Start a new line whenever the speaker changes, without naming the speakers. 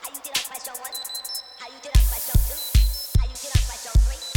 How you did on question one? How you did on question two? How you did on question three?